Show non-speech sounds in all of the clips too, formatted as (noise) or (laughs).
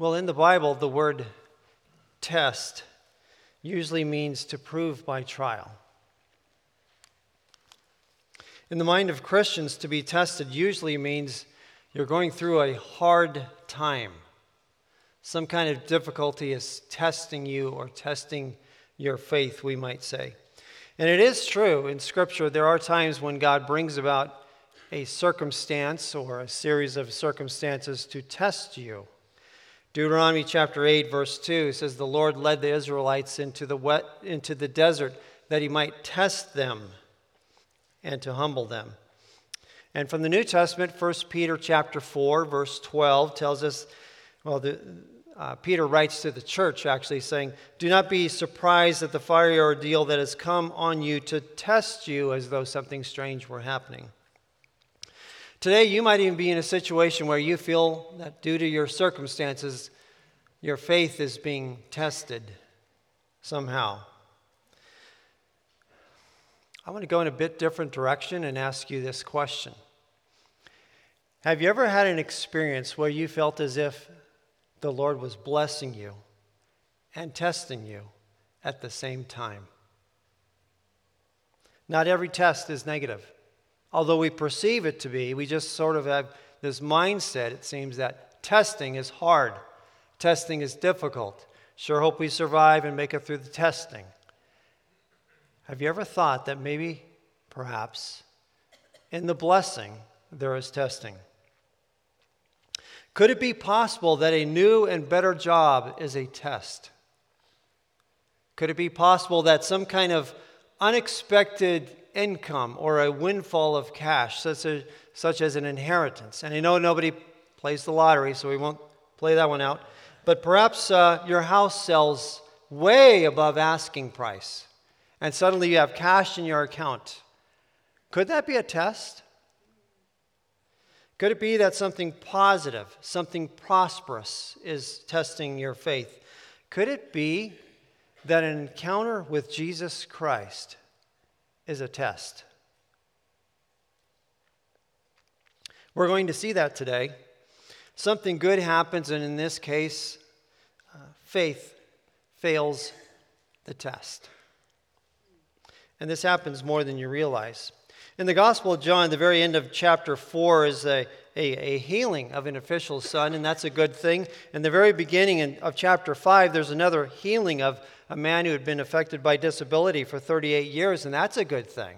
Well, in the Bible, the word test usually means to prove by trial. In the mind of Christians, to be tested usually means you're going through a hard time. Some kind of difficulty is testing you or testing your faith, we might say. And it is true in Scripture, there are times when God brings about a circumstance or a series of circumstances to test you. Deuteronomy chapter 8, verse 2 says, The Lord led the Israelites into the, wet, into the desert that he might test them and to humble them. And from the New Testament, 1 Peter chapter 4, verse 12 tells us, well, the, uh, Peter writes to the church actually saying, Do not be surprised at the fiery ordeal that has come on you to test you as though something strange were happening. Today, you might even be in a situation where you feel that due to your circumstances, your faith is being tested somehow. I want to go in a bit different direction and ask you this question. Have you ever had an experience where you felt as if the Lord was blessing you and testing you at the same time? Not every test is negative. Although we perceive it to be, we just sort of have this mindset, it seems, that testing is hard, testing is difficult. Sure hope we survive and make it through the testing. Have you ever thought that maybe, perhaps, in the blessing, there is testing? Could it be possible that a new and better job is a test? Could it be possible that some kind of unexpected income or a windfall of cash, such as, such as an inheritance. And I know nobody plays the lottery, so we won't play that one out. But perhaps uh, your house sells way above asking price, and suddenly you have cash in your account. Could that be a test? Could it be that something positive, something prosperous is testing your faith? Could it be that an encounter with Jesus Christ is a test. We're going to see that today. Something good happens, and in this case, uh, faith fails the test. And this happens more than you realize. In the Gospel of John, the very end of chapter 4 is a, a, a, healing of an official's son, and that's a good thing. In the very beginning of chapter 5, there's another healing of a man who had been affected by disability for 38 years, and that's a good thing.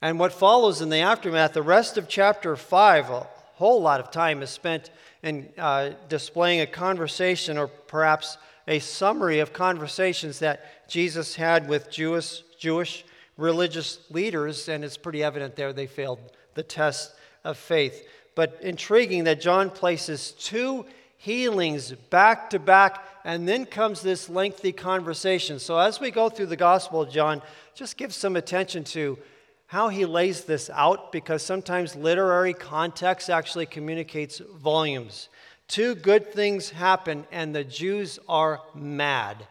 And what follows in the aftermath, the rest of chapter 5, a whole lot of time is spent in uh, displaying a conversation or perhaps a summary of conversations that Jesus had with Jewish, Jewish religious leaders, and it's pretty evident there they failed the test of faith. But intriguing that John places two healings back to back, and then comes this lengthy conversation. So, as we go through the Gospel of John, just give some attention to how he lays this out because sometimes literary context actually communicates volumes. Two good things happen, and the Jews are mad.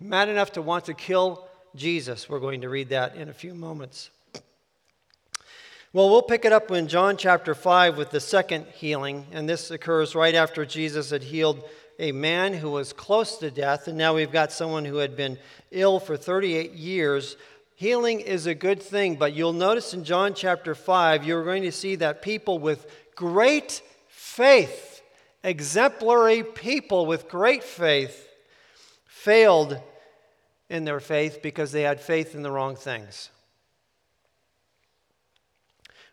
Mad enough to want to kill Jesus. We're going to read that in a few moments. Well, we'll pick it up in John chapter 5 with the second healing, and this occurs right after Jesus had healed a man who was close to death, and now we've got someone who had been ill for 38 years. Healing is a good thing, but you'll notice in John chapter 5, you're going to see that people with great faith, exemplary people with great faith, failed in their faith because they had faith in the wrong things.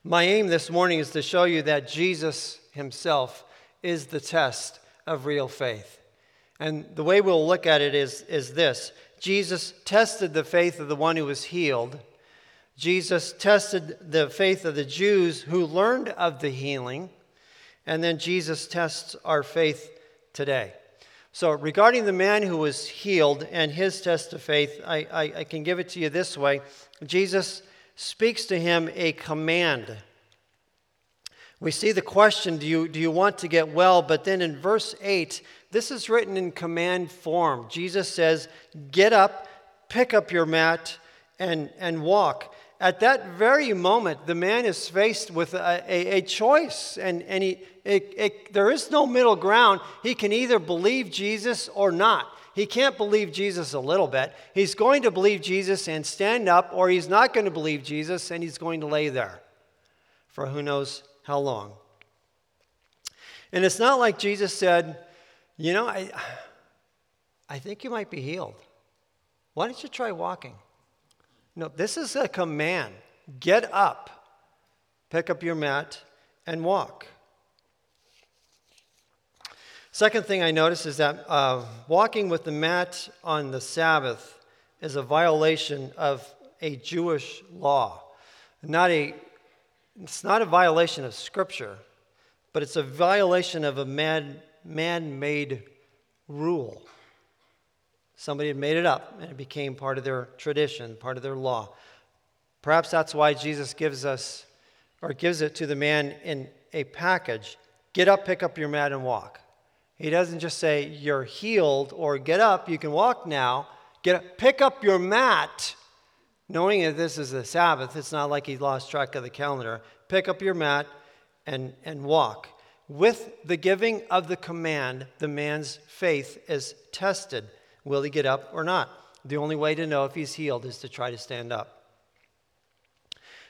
My aim this morning is to show you that Jesus himself is the test of real faith. And the way we'll look at it is, is this Jesus tested the faith of the one who was healed. Jesus tested the faith of the Jews who learned of the healing. And then Jesus tests our faith today. So, regarding the man who was healed and his test of faith, I, I, I can give it to you this way Jesus speaks to him a command. We see the question, do you, do you want to get well? But then in verse 8, this is written in command form. Jesus says, Get up, pick up your mat, and, and walk. At that very moment, the man is faced with a, a, a choice, and, and he, it, it, there is no middle ground. He can either believe Jesus or not. He can't believe Jesus a little bit. He's going to believe Jesus and stand up, or he's not going to believe Jesus and he's going to lay there for who knows how long. And it's not like Jesus said, You know, I, I think you might be healed. Why don't you try walking? No, this is a command. Get up, pick up your mat, and walk. Second thing I notice is that uh, walking with the mat on the Sabbath is a violation of a Jewish law. Not a, it's not a violation of Scripture, but it's a violation of a man, man-made rule. Somebody had made it up, and it became part of their tradition, part of their law. Perhaps that's why Jesus gives us, or gives it to the man in a package. Get up, pick up your mat, and walk. He doesn't just say, You're healed or get up, you can walk now. Get up, pick up your mat, knowing that this is the Sabbath. It's not like he lost track of the calendar. Pick up your mat and, and walk. With the giving of the command, the man's faith is tested. Will he get up or not? The only way to know if he's healed is to try to stand up.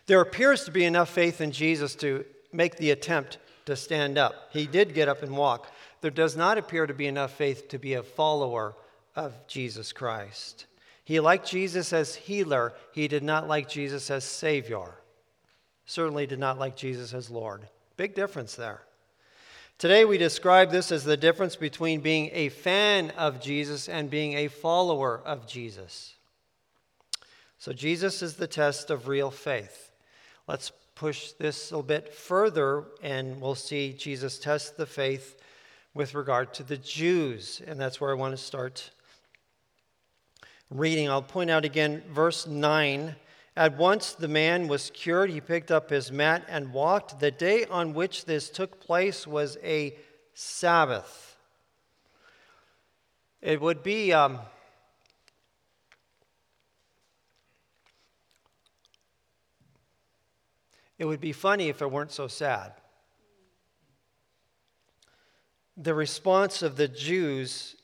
There appears to be enough faith in Jesus to make the attempt to stand up. He did get up and walk there does not appear to be enough faith to be a follower of Jesus Christ. He liked Jesus as healer, he did not like Jesus as Savior. Certainly did not like Jesus as Lord. Big difference there. Today, we describe this as the difference between being a fan of Jesus and being a follower of Jesus. So, Jesus is the test of real faith. Let's push this a little bit further, and we'll see Jesus test the faith with regard to the Jews. And that's where I want to start reading. I'll point out again verse 9. At once the man was cured. He picked up his mat and walked. The day on which this took place was a Sabbath. It would be. Um, it would be funny if it weren't so sad the response of the Jews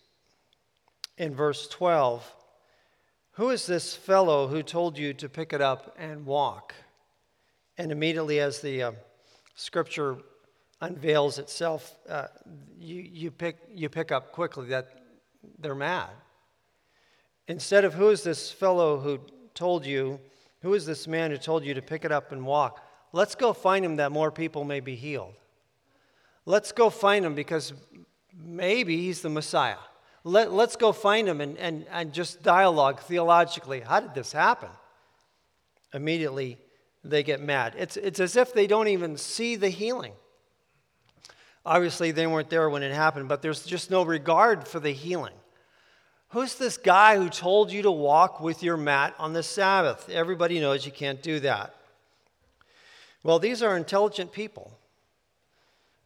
in verse 12 Who is this fellow who told you to pick it up and walk? And immediately, as the uh, scripture unveils itself, uh, you, you, pick, you pick up quickly that they're mad. Instead of who is this fellow who told you, who is this man who told you to pick it up and walk? Let's go find him that more people may be healed. Let's go find him because maybe he's the Messiah. Let, let's go find him and, and, and just dialogue theologically. How did this happen? Immediately, they get mad. It's, it's as if they don't even see the healing. Obviously, they weren't there when it happened, but there's just no regard for the healing. Who's this guy who told you to walk with your mat on the Sabbath? Everybody knows you can't do that. Well, these are intelligent people.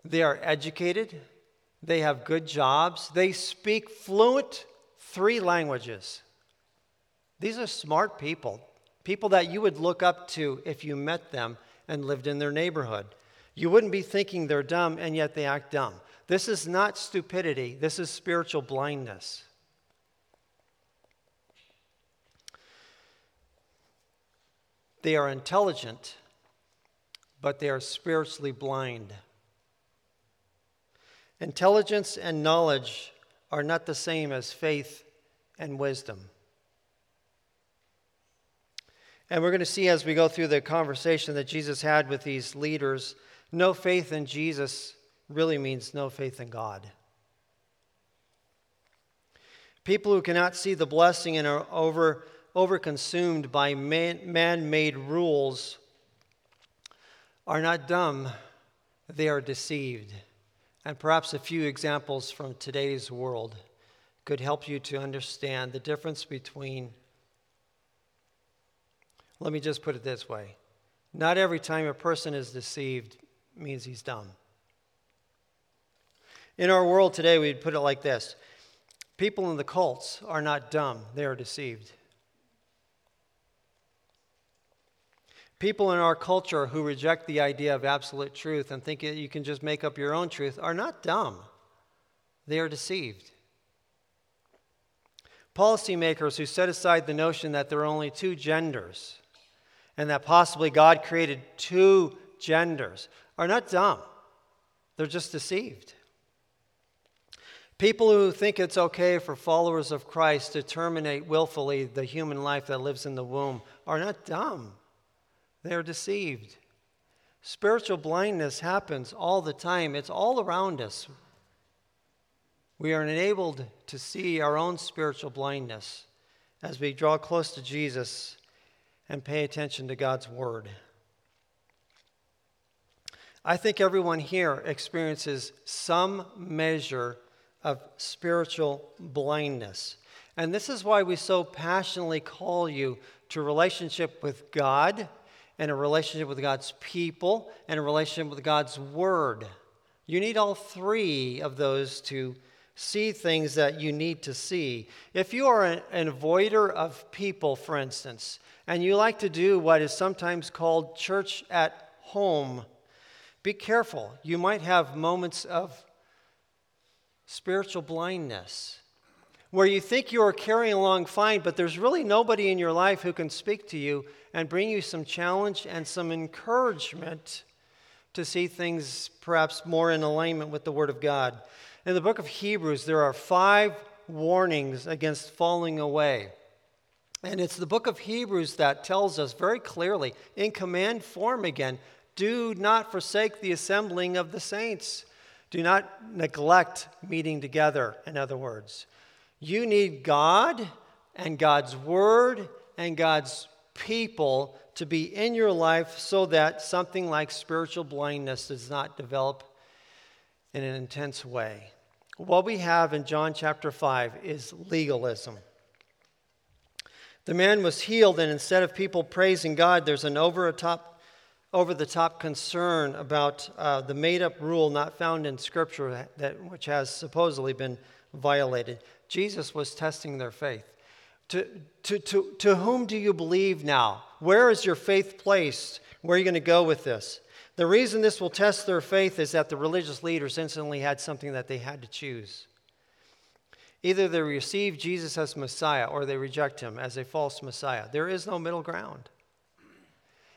They are educated, they have good jobs, they speak fluent three languages. These are smart people, people that you would look up to if you met them and lived in their neighborhood. You wouldn't be thinking they're dumb, and yet they act dumb. This is not stupidity, this is spiritual blindness. They are intelligent, but they are spiritually blind. Intelligence and knowledge are not the same as faith and wisdom. And we're going to see as we go through the conversation that Jesus had with these leaders no faith in Jesus really means no faith in God. People who cannot see the blessing and are over, overconsumed by man made rules are not dumb, they are deceived. And perhaps a few examples from today's world could help you to understand the difference between. Let me just put it this way not every time a person is deceived means he's dumb. In our world today, we'd put it like this people in the cults are not dumb, they are deceived. People in our culture who reject the idea of absolute truth and think you can just make up your own truth are not dumb, they are deceived. Policymakers who set aside the notion that there are only two genders and that possibly God created two genders are not dumb, they're just deceived. People who think it's okay for followers of Christ to terminate willfully the human life that lives in the womb are not dumb. They are deceived. Spiritual blindness happens all the time, it's all around us. We are enabled to see our own spiritual blindness as we draw close to Jesus and pay attention to God's Word. I think everyone here experiences some measure of spiritual blindness. And this is why we so passionately call you to relationship with God and a relationship with God's people and a relationship with God's Word. You need all three of those to see things that you need to see. If you are an, an avoider of people, for instance, and you like to do what is sometimes called church at home, be careful. You might have moments of spiritual blindness where you think you are carrying along fine, but there's really nobody in your life who can speak to you and bring you some challenge and some encouragement to see things perhaps more in alignment with the Word of God. In the book of Hebrews, there are five warnings against falling away. And it's the book of Hebrews that tells us very clearly, in command form again, do not forsake the assembling of the saints. Do not neglect meeting together, in other words. You need God and God's Word and God's people to be in your life so that something like spiritual blindness does not develop in an intense way. What we have in John chapter 5 is legalism. The man was healed, and instead of people praising God, there's an over, top, over the top concern about uh, the made up rule not found in Scripture, that, which has supposedly been violated. Jesus was testing their faith. To, to, to, to whom do you believe now? Where is your faith placed? Where are you going to go with this? The reason this will test their faith is that the religious leaders instantly had something that they had to choose. Either they receive Jesus as Messiah or they reject him as a false Messiah. There is no middle ground.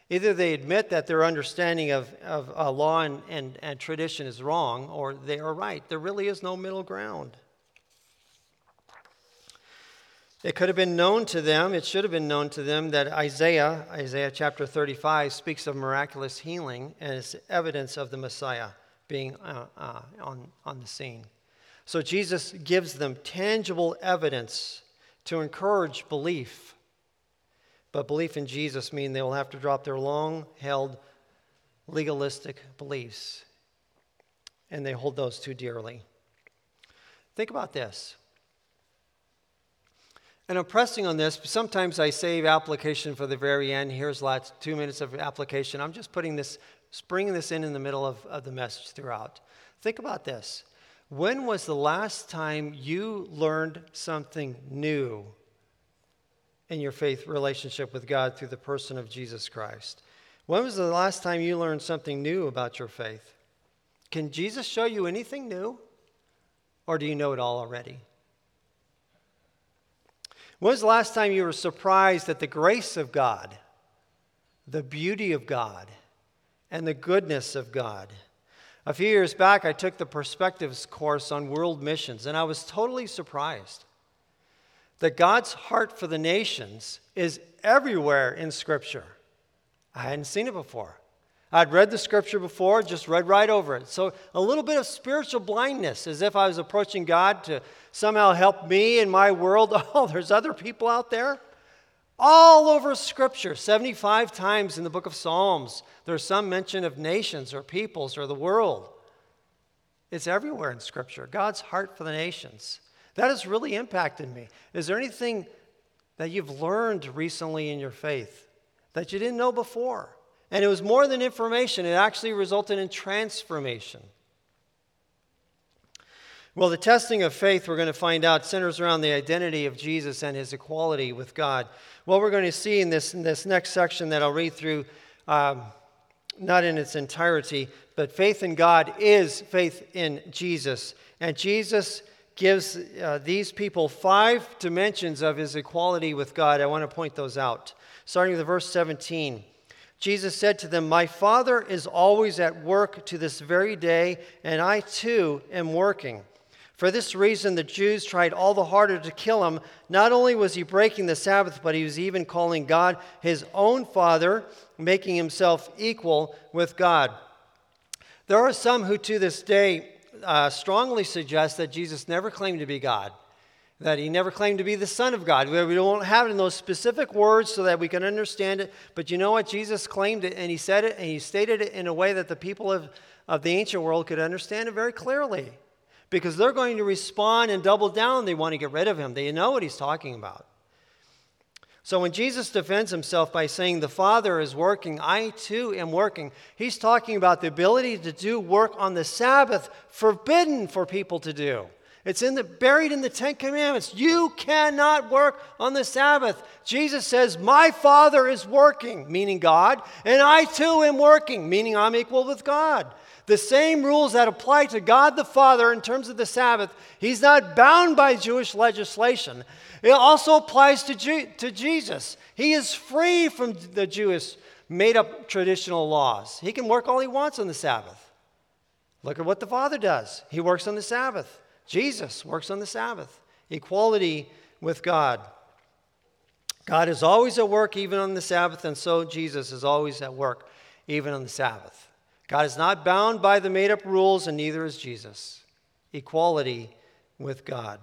Either they admit that their understanding of, of uh, law and, and, and tradition is wrong or they are right. There really is no middle ground. It could have been known to them, it should have been known to them that Isaiah, Isaiah chapter 35, speaks of miraculous healing as evidence of the Messiah being uh, uh, on, on the scene. So Jesus gives them tangible evidence to encourage belief. But belief in Jesus means they will have to drop their long held legalistic beliefs. And they hold those too dearly. Think about this. And I'm pressing on this. Sometimes I save application for the very end. Here's lots, two minutes of application. I'm just putting this, bringing this in in the middle of, of the message throughout. Think about this. When was the last time you learned something new in your faith relationship with God through the person of Jesus Christ? When was the last time you learned something new about your faith? Can Jesus show you anything new? Or do you know it all already? When was the last time you were surprised at the grace of God, the beauty of God, and the goodness of God? A few years back, I took the Perspectives course on world missions, and I was totally surprised that God's heart for the nations is everywhere in Scripture. I hadn't seen it before. I'd read the scripture before, just read right over it. So, a little bit of spiritual blindness, as if I was approaching God to somehow help me in my world. (laughs) Oh, there's other people out there. All over scripture, 75 times in the book of Psalms, there's some mention of nations or peoples or the world. It's everywhere in scripture. God's heart for the nations. That has really impacted me. Is there anything that you've learned recently in your faith that you didn't know before? And it was more than information, it actually resulted in transformation. Well, the testing of faith, we're going to find out, centers around the identity of Jesus and his equality with God. What we're going to see in this, in this next section that I'll read through um, not in its entirety, but faith in God is faith in Jesus. And Jesus gives uh, these people five dimensions of his equality with God. I want to point those out. Starting with verse 17. Jesus said to them, My Father is always at work to this very day, and I too am working. For this reason, the Jews tried all the harder to kill him. Not only was he breaking the Sabbath, but he was even calling God his own Father, making himself equal with God. There are some who to this day uh, strongly suggest that Jesus never claimed to be God, that he never claimed to be the Son of God. We don't have it in those specific words so that we can understand it. But you know what? Jesus claimed it, and he said it, and he stated it in a way that the people of, of the ancient world could understand it very clearly because they're going to respond and double down. They want to get rid of him. They know what he's talking about. So when Jesus defends himself by saying, The Father is working, I too am working, he's talking about the ability to do work on the Sabbath forbidden for people to do. It's in the, buried in the Ten Commandments. You cannot work on the Sabbath. Jesus says, My Father is working, meaning God, and I too am working, meaning I'm equal with God. The same rules that apply to God the Father in terms of the Sabbath, he's not bound by Jewish legislation. It also applies to, to Jesus. He is free from the Jewish made up traditional laws. He can work all he wants on the Sabbath. Look at what the Father does. He works on the Sabbath. Jesus works on the Sabbath. Equality with God. God is always at work even on the Sabbath, and so Jesus is always at work even on the Sabbath. God is not bound by the made up rules, and neither is Jesus. Equality with God.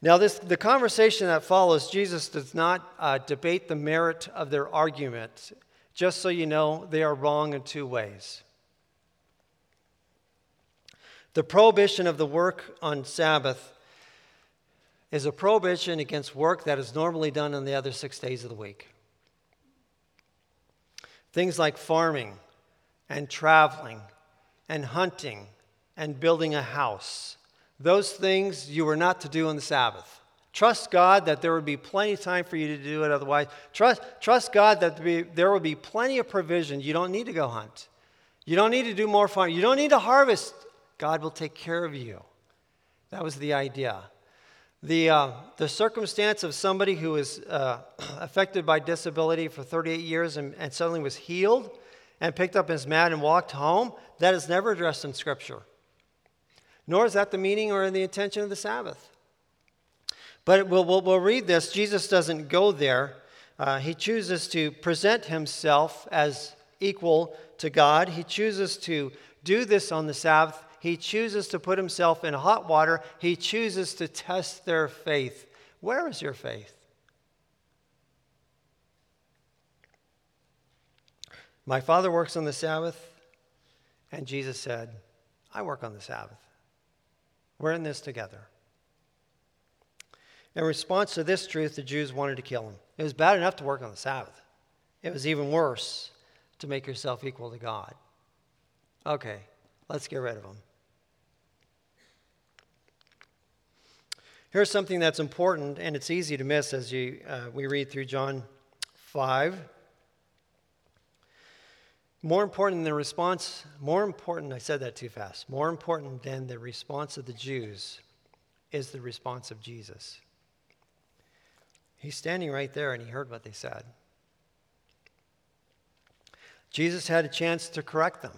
Now, this, the conversation that follows, Jesus does not uh, debate the merit of their argument. Just so you know, they are wrong in two ways. The prohibition of the work on Sabbath is a prohibition against work that is normally done on the other six days of the week. Things like farming, and traveling and hunting and building a house. Those things you were not to do on the Sabbath. Trust God that there would be plenty of time for you to do it otherwise. Trust, trust God that there will be plenty of provision. You don't need to go hunt. You don't need to do more farming. You don't need to harvest. God will take care of you. That was the idea. The, uh, the circumstance of somebody who was uh, (clears throat) affected by disability for 38 years and, and suddenly was healed and picked up his mat and walked home, that is never addressed in Scripture. Nor is that the meaning or the intention of the Sabbath. But we'll, we'll, we'll read this. Jesus doesn't go there. Uh, he chooses to present himself as equal to God. He chooses to do this on the Sabbath. He chooses to put himself in hot water. He chooses to test their faith. Where is your faith? My Father works on the Sabbath, and Jesus said, I work on the Sabbath. We're in this together. In response to this truth, the Jews wanted to kill him. It was bad enough to work on the Sabbath, it was even worse to make yourself equal to God. Okay, let's get rid of him. Here's something that's important, and it's easy to miss as you, uh, we read through John 5. More important than the response, more important, I said that too fast, more important than the response of the Jews is the response of Jesus. He's standing right there and he heard what they said. Jesus had a chance to correct them.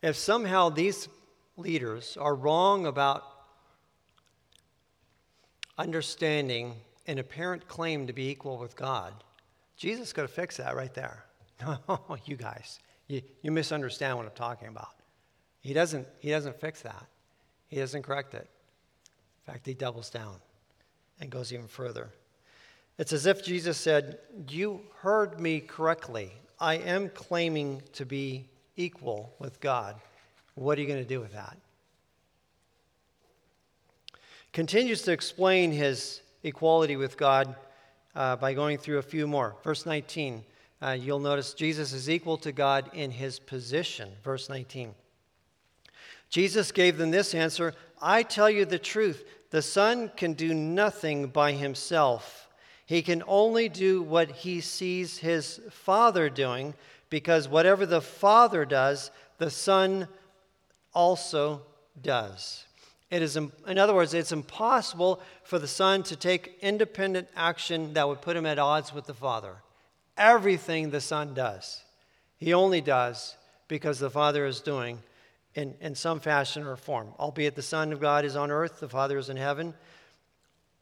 If somehow these leaders are wrong about understanding an apparent claim to be equal with God, Jesus could have fixed that right there. (laughs) No, you guys, you, you misunderstand what I'm talking about. He doesn't, he doesn't fix that, he doesn't correct it. In fact, he doubles down and goes even further. It's as if Jesus said, You heard me correctly. I am claiming to be equal with God. What are you going to do with that? Continues to explain his equality with God uh, by going through a few more. Verse 19 uh, you'll notice Jesus is equal to God in his position. Verse 19. Jesus gave them this answer I tell you the truth, the Son can do nothing by himself. He can only do what he sees his Father doing because whatever the Father does, the Son also does. It is, in other words, it's impossible for the Son to take independent action that would put him at odds with the Father. Everything the Son does, he only does because the Father is doing in, in some fashion or form. Albeit the Son of God is on earth, the Father is in heaven.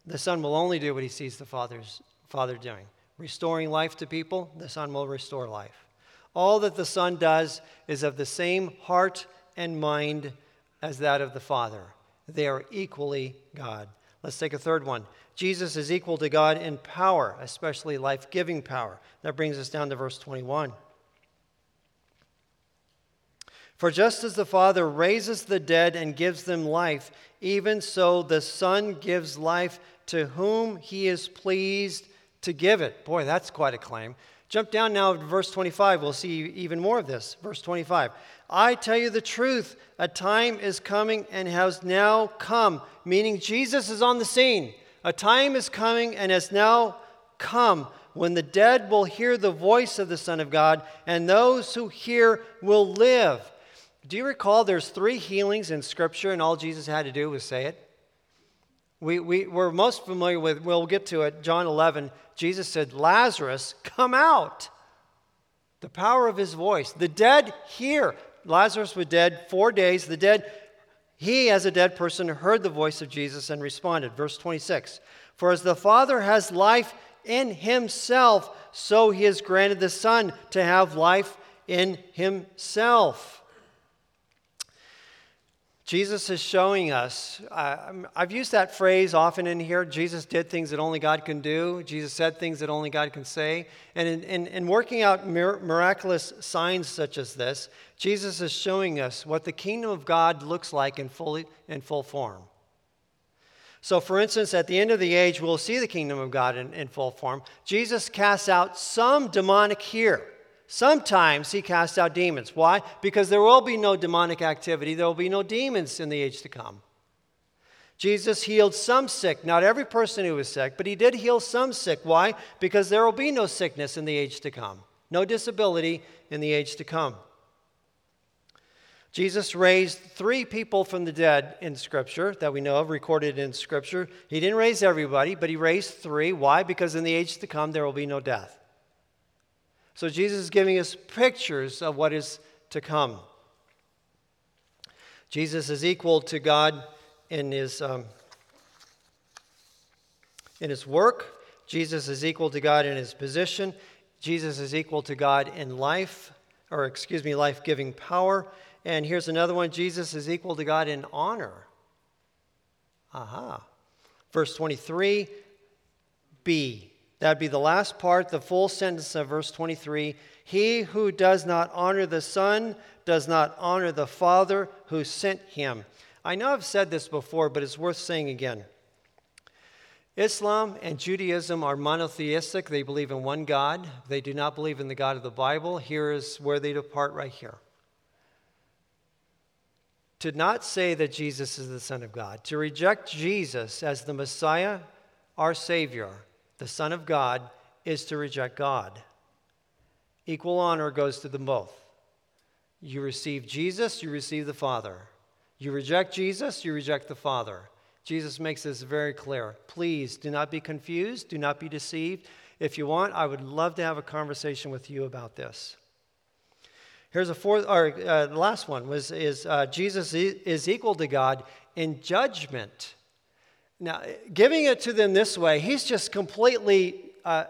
The Son will only do what he sees the Father's Father doing. Restoring life to people, the Son will restore life. All that the Son does is of the same heart and mind as that of the Father. They are equally God. Let's take a third one. Jesus is equal to God in power, especially life giving power. That brings us down to verse 21. For just as the Father raises the dead and gives them life, even so the Son gives life to whom he is pleased to give it. Boy, that's quite a claim. Jump down now to verse 25. We'll see even more of this. Verse 25. I tell you the truth, a time is coming and has now come, meaning Jesus is on the scene. A time is coming and has now come when the dead will hear the voice of the Son of God, and those who hear will live. Do you recall there's three healings in Scripture, and all Jesus had to do was say it? We, we, we're most familiar with, we'll get to it, John 11. Jesus said, Lazarus, come out. The power of his voice. The dead hear. Lazarus was dead four days. The dead, he as a dead person, heard the voice of Jesus and responded. Verse 26 For as the Father has life in himself, so he has granted the Son to have life in himself. Jesus is showing us. Uh, I've used that phrase often in here. Jesus did things that only God can do. Jesus said things that only God can say. And in, in, in working out mir- miraculous signs such as this, Jesus is showing us what the kingdom of God looks like in, fully, in full form. So, for instance, at the end of the age, we'll see the kingdom of God in, in full form. Jesus casts out some demonic here. Sometimes he casts out demons. Why? Because there will be no demonic activity, there will be no demons in the age to come. Jesus healed some sick, not every person who was sick, but he did heal some sick. Why? Because there will be no sickness in the age to come, no disability in the age to come. Jesus raised three people from the dead in Scripture that we know of, recorded in Scripture. He didn't raise everybody, but he raised three. Why? Because in the age to come, there will be no death. So Jesus is giving us pictures of what is to come. Jesus is equal to God in his, um, in his work. Jesus is equal to God in his position. Jesus is equal to God in life, or excuse me, life giving power. And here's another one Jesus is equal to God in honor. Aha. Verse 23 B. That'd be the last part, the full sentence of verse 23. He who does not honor the Son does not honor the Father who sent him. I know I've said this before, but it's worth saying again. Islam and Judaism are monotheistic. They believe in one God. They do not believe in the God of the Bible. Here is where they depart right here. To not say that Jesus is the Son of God, to reject Jesus as the Messiah, our Savior, the Son of God, is to reject God. Equal honor goes to them both. You receive Jesus, you receive the Father. You reject Jesus, you reject the Father. Jesus makes this very clear. Please do not be confused, do not be deceived. If you want, I would love to have a conversation with you about this. Here's a fourth, or uh, the last one was is uh, Jesus is equal to God in judgment. Now, giving it to them this way, he's just completely uh,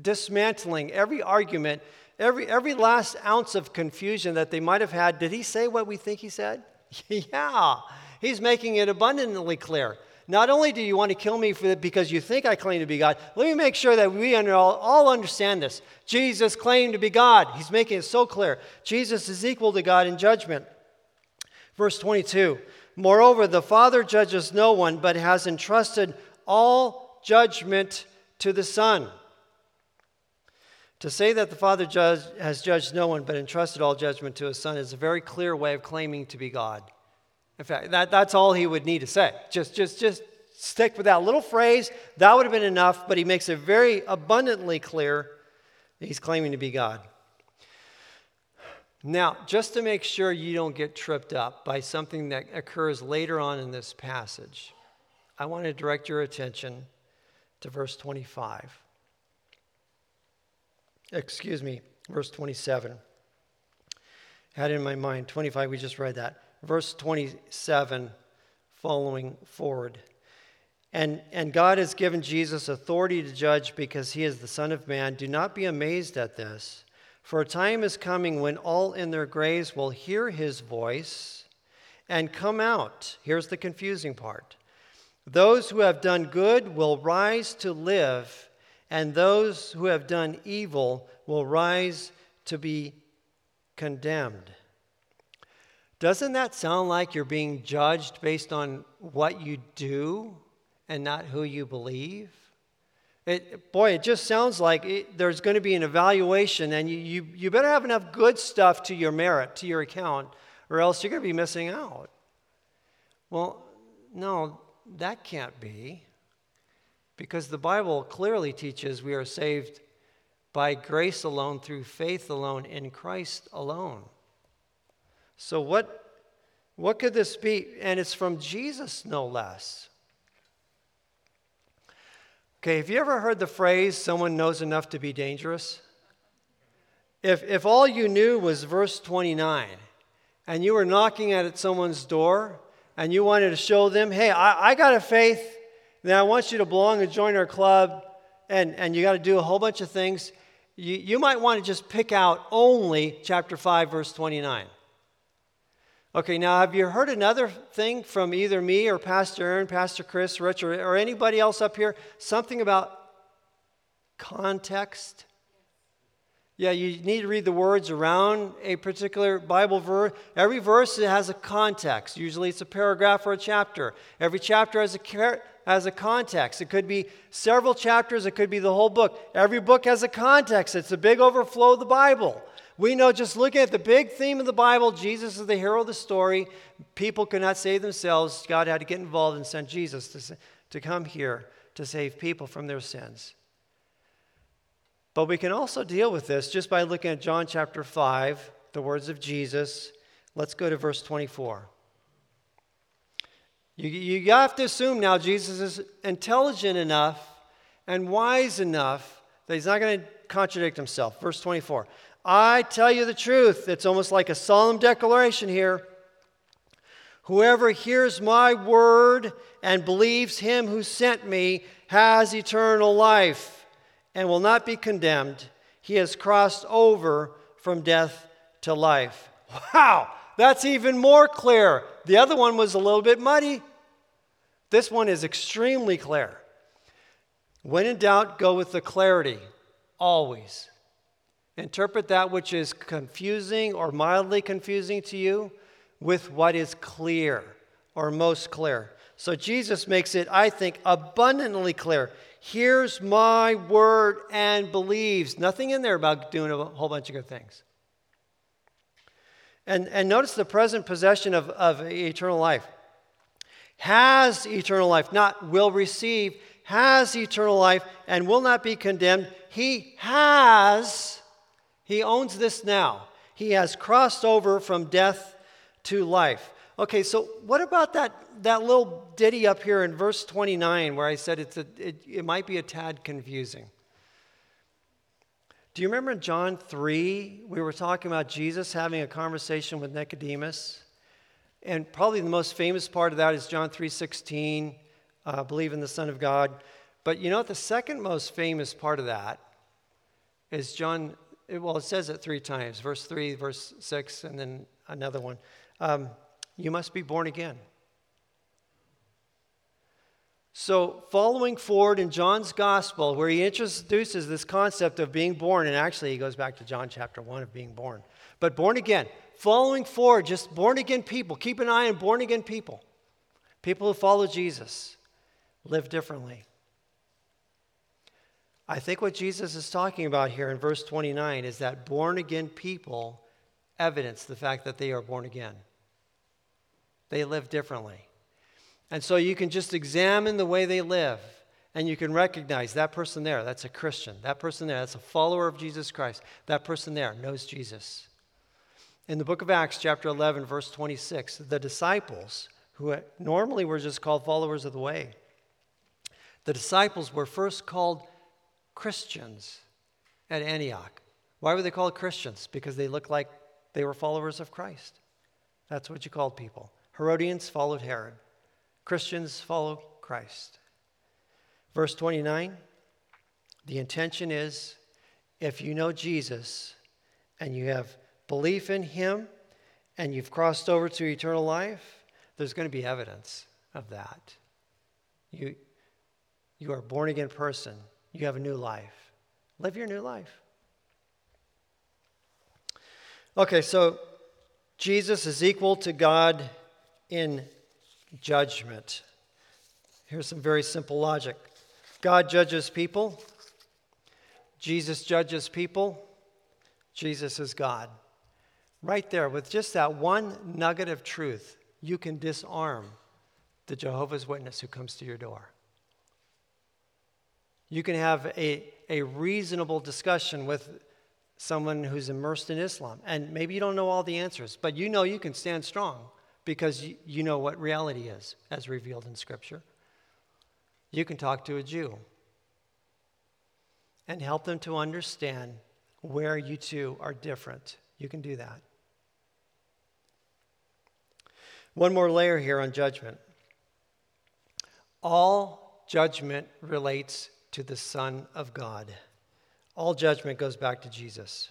dismantling every argument, every, every last ounce of confusion that they might have had. Did he say what we think he said? (laughs) yeah, he's making it abundantly clear. Not only do you want to kill me for because you think I claim to be God, let me make sure that we all, all understand this. Jesus claimed to be God. He's making it so clear. Jesus is equal to God in judgment. Verse 22 Moreover, the Father judges no one, but has entrusted all judgment to the Son. To say that the Father judge, has judged no one, but entrusted all judgment to his Son is a very clear way of claiming to be God. In fact, that, that's all he would need to say. Just, just, just stick with that little phrase, that would have been enough, but he makes it very abundantly clear that he's claiming to be God. Now, just to make sure you don't get tripped up by something that occurs later on in this passage, I want to direct your attention to verse 25. Excuse me, verse 27. I had in my mind 25, we just read that. Verse 27 following forward. And, and God has given Jesus authority to judge because he is the Son of Man. Do not be amazed at this, for a time is coming when all in their graves will hear his voice and come out. Here's the confusing part those who have done good will rise to live, and those who have done evil will rise to be condemned. Doesn't that sound like you're being judged based on what you do and not who you believe? It, boy, it just sounds like it, there's going to be an evaluation, and you, you, you better have enough good stuff to your merit, to your account, or else you're going to be missing out. Well, no, that can't be. Because the Bible clearly teaches we are saved by grace alone, through faith alone, in Christ alone. So, what, what could this be? And it's from Jesus, no less. Okay, have you ever heard the phrase, someone knows enough to be dangerous? If, if all you knew was verse 29 and you were knocking at someone's door and you wanted to show them, hey, I, I got a faith, then I want you to belong and join our club, and, and you got to do a whole bunch of things, you, you might want to just pick out only chapter 5, verse 29. Okay, now have you heard another thing from either me or Pastor Aaron, Pastor Chris, Rich, or, anybody else up here? Something about context? Yeah, you need to read the words around a particular Bible verse. Every verse has a context. Usually it's a paragraph or a chapter. Every chapter has a, has a context. It could be several chapters, it could be the whole book. Every book has a context. It's a big overflow of the Bible. We know just looking at the big theme of the Bible, Jesus is the hero of the story. People could not save themselves. God had to get involved and send Jesus to, to come here to save people from their sins. But we can also deal with this just by looking at John chapter 5, the words of Jesus. Let's go to verse 24. You, you have to assume now Jesus is intelligent enough and wise enough that he's not going to contradict himself. Verse 24 I tell you the truth. It's almost like a solemn declaration here. Whoever hears my word and believes him who sent me has eternal life and will not be condemned. He has crossed over from death to life. Wow, that's even more clear. The other one was a little bit muddy. This one is extremely clear. When in doubt, go with the clarity, always. Interpret that which is confusing or mildly confusing to you with what is clear or most clear. So Jesus makes it, I think, abundantly clear Hears my word and believes. Nothing in there about doing a whole bunch of good things. And, and notice the present possession of, of eternal life. Has eternal life, not will receive, has eternal life and will not be condemned. He has, he owns this now. He has crossed over from death to life. Okay, so what about that, that little ditty up here in verse 29 where I said it's a, it, it might be a tad confusing? Do you remember in John 3, we were talking about Jesus having a conversation with Nicodemus? And probably the most famous part of that is John 3.16, uh, believe in the Son of God. But you know what? The second most famous part of that is John, well, it says it three times verse 3, verse 6, and then another one. Um, you must be born again. So, following forward in John's gospel, where he introduces this concept of being born, and actually he goes back to John chapter 1 of being born. But born again, following forward, just born again people. Keep an eye on born again people. People who follow Jesus live differently. I think what Jesus is talking about here in verse 29 is that born again people evidence the fact that they are born again. They live differently. And so you can just examine the way they live and you can recognize that person there, that's a Christian. That person there, that's a follower of Jesus Christ. That person there knows Jesus. In the book of Acts, chapter 11, verse 26, the disciples, who normally were just called followers of the way, the disciples were first called Christians at Antioch. Why were they called Christians? Because they looked like they were followers of Christ. That's what you called people. Herodians followed Herod, Christians follow Christ. Verse 29 the intention is if you know Jesus and you have belief in him and you've crossed over to eternal life, there's going to be evidence of that. You, you are a born again person, you have a new life. Live your new life. Okay, so Jesus is equal to God in judgment. Here's some very simple logic God judges people, Jesus judges people, Jesus is God. Right there, with just that one nugget of truth, you can disarm the Jehovah's Witness who comes to your door. You can have a, a reasonable discussion with someone who's immersed in Islam. And maybe you don't know all the answers, but you know you can stand strong because you, you know what reality is as revealed in Scripture. You can talk to a Jew and help them to understand where you two are different. You can do that. One more layer here on judgment. All judgment relates to the Son of God. All judgment goes back to Jesus.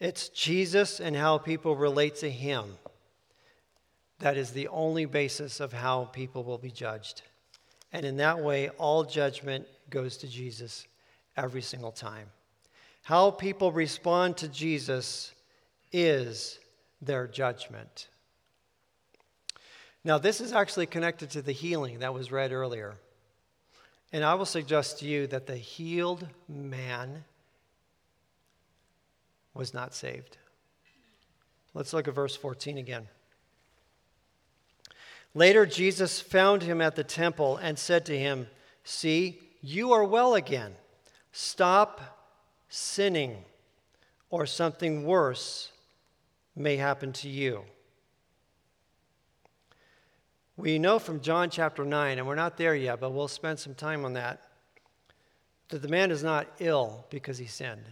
It's Jesus and how people relate to Him that is the only basis of how people will be judged. And in that way, all judgment goes to Jesus every single time. How people respond to Jesus is their judgment. Now, this is actually connected to the healing that was read earlier. And I will suggest to you that the healed man was not saved. Let's look at verse 14 again. Later, Jesus found him at the temple and said to him, See, you are well again. Stop sinning, or something worse may happen to you. We know from John chapter 9, and we're not there yet, but we'll spend some time on that, that the man is not ill because he sinned.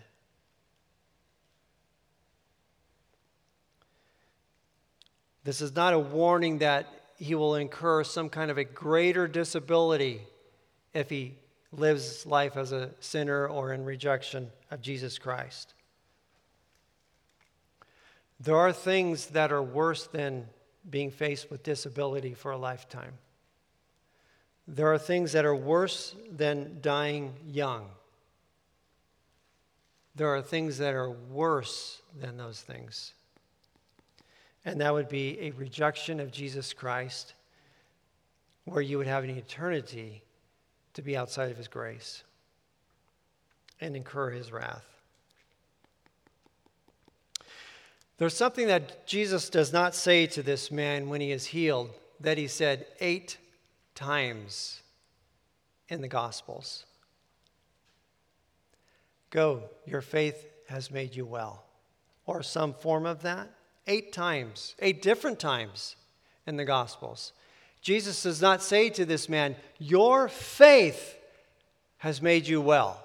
This is not a warning that he will incur some kind of a greater disability if he lives life as a sinner or in rejection of Jesus Christ. There are things that are worse than being faced with disability for a lifetime. There are things that are worse than dying young. There are things that are worse than those things and that would be a rejection of Jesus Christ, where you would have an eternity to be outside of his grace and incur his wrath. There's something that Jesus does not say to this man when he is healed that he said eight times in the Gospels Go, your faith has made you well, or some form of that eight times, eight different times in the Gospels. Jesus does not say to this man, Your faith has made you well.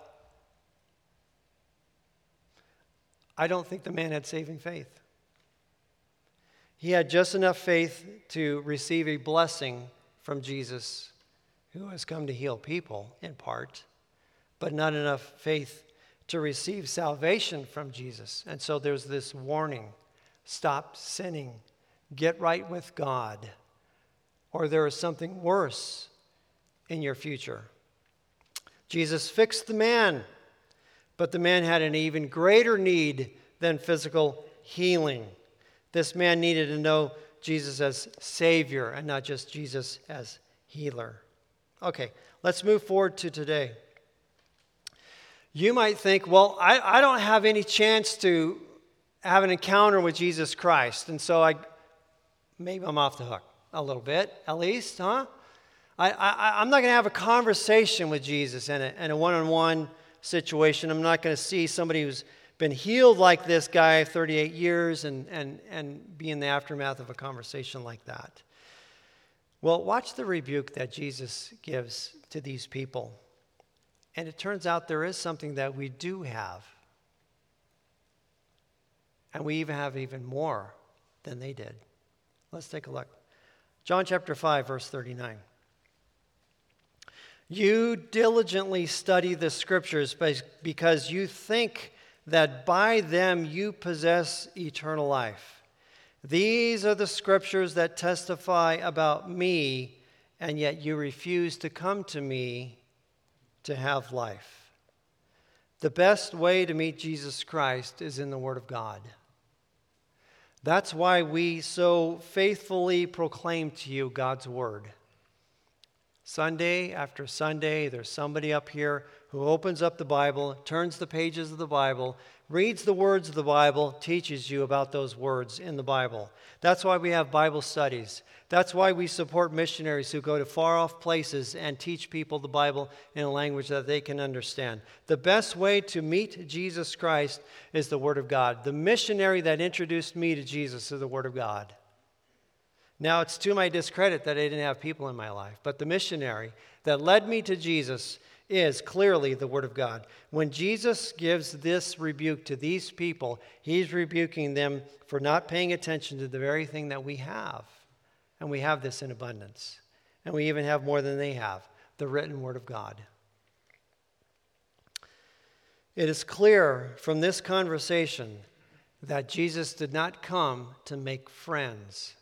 I don't think the man had saving faith. He had just enough faith to receive a blessing from Jesus, who has come to heal people in part, but not enough faith to receive salvation from Jesus. And so there's this warning Stop sinning. Get right with God. Or there is something worse in your future. Jesus fixed the man, but the man had an even greater need than physical healing. This man needed to know Jesus as Savior and not just Jesus as healer. Okay, let's move forward to today. You might think, well, I, I don't have any chance to have an encounter with Jesus Christ. And so I maybe I'm off the hook a little bit, at least, huh? I, I, I'm not going to have a conversation with Jesus in a, in a one-on-one situation. I'm not going to see somebody who's been healed like this guy 38 years and, and, and be in the aftermath of a conversation like that. Well, watch the rebuke that Jesus gives to these people. And it turns out there is something that we do have. And we even have even more than they did. Let's take a look. John chapter 5, verse 39. You diligently study the scriptures because you think that by them you possess eternal life. These are the scriptures that testify about me, and yet you refuse to come to me to have life. The best way to meet Jesus Christ is in the Word of God. That's why we so faithfully proclaim to you God's Word. Sunday after Sunday, there's somebody up here who opens up the Bible, turns the pages of the Bible, reads the words of the Bible, teaches you about those words in the Bible. That's why we have Bible studies. That's why we support missionaries who go to far off places and teach people the Bible in a language that they can understand. The best way to meet Jesus Christ is the Word of God. The missionary that introduced me to Jesus is the Word of God. Now, it's to my discredit that I didn't have people in my life, but the missionary that led me to Jesus is clearly the Word of God. When Jesus gives this rebuke to these people, he's rebuking them for not paying attention to the very thing that we have. And we have this in abundance. And we even have more than they have the written Word of God. It is clear from this conversation that Jesus did not come to make friends.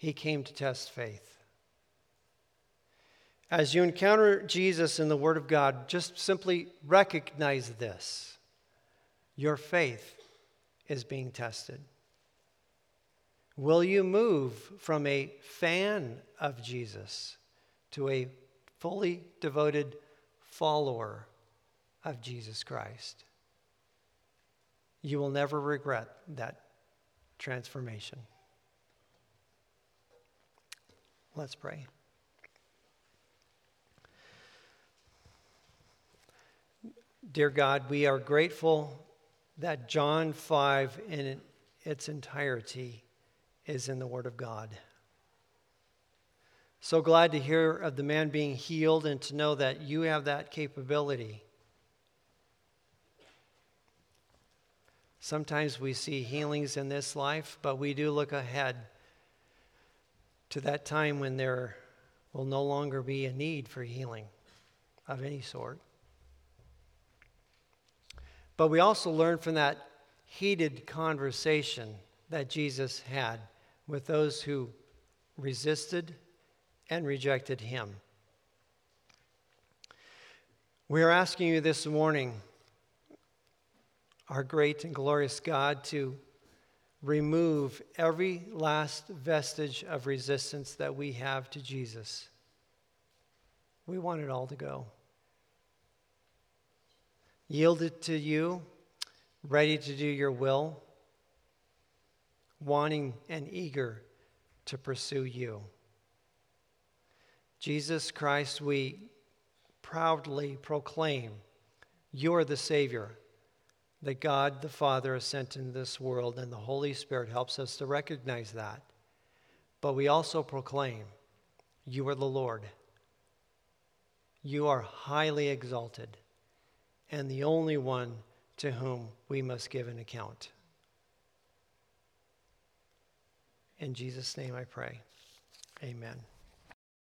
He came to test faith. As you encounter Jesus in the Word of God, just simply recognize this your faith is being tested. Will you move from a fan of Jesus to a fully devoted follower of Jesus Christ? You will never regret that transformation. Let's pray. Dear God, we are grateful that John 5 in its entirety is in the Word of God. So glad to hear of the man being healed and to know that you have that capability. Sometimes we see healings in this life, but we do look ahead to that time when there will no longer be a need for healing of any sort. But we also learn from that heated conversation that Jesus had with those who resisted and rejected him. We are asking you this morning, our great and glorious God, to remove every last vestige of resistance that we have to Jesus. We want it all to go. Yielded to you, ready to do your will, wanting and eager to pursue you. Jesus Christ, we proudly proclaim you're the Savior that God the Father has sent into this world, and the Holy Spirit helps us to recognize that. But we also proclaim, You are the Lord. You are highly exalted, and the only one to whom we must give an account. In Jesus' name I pray. Amen.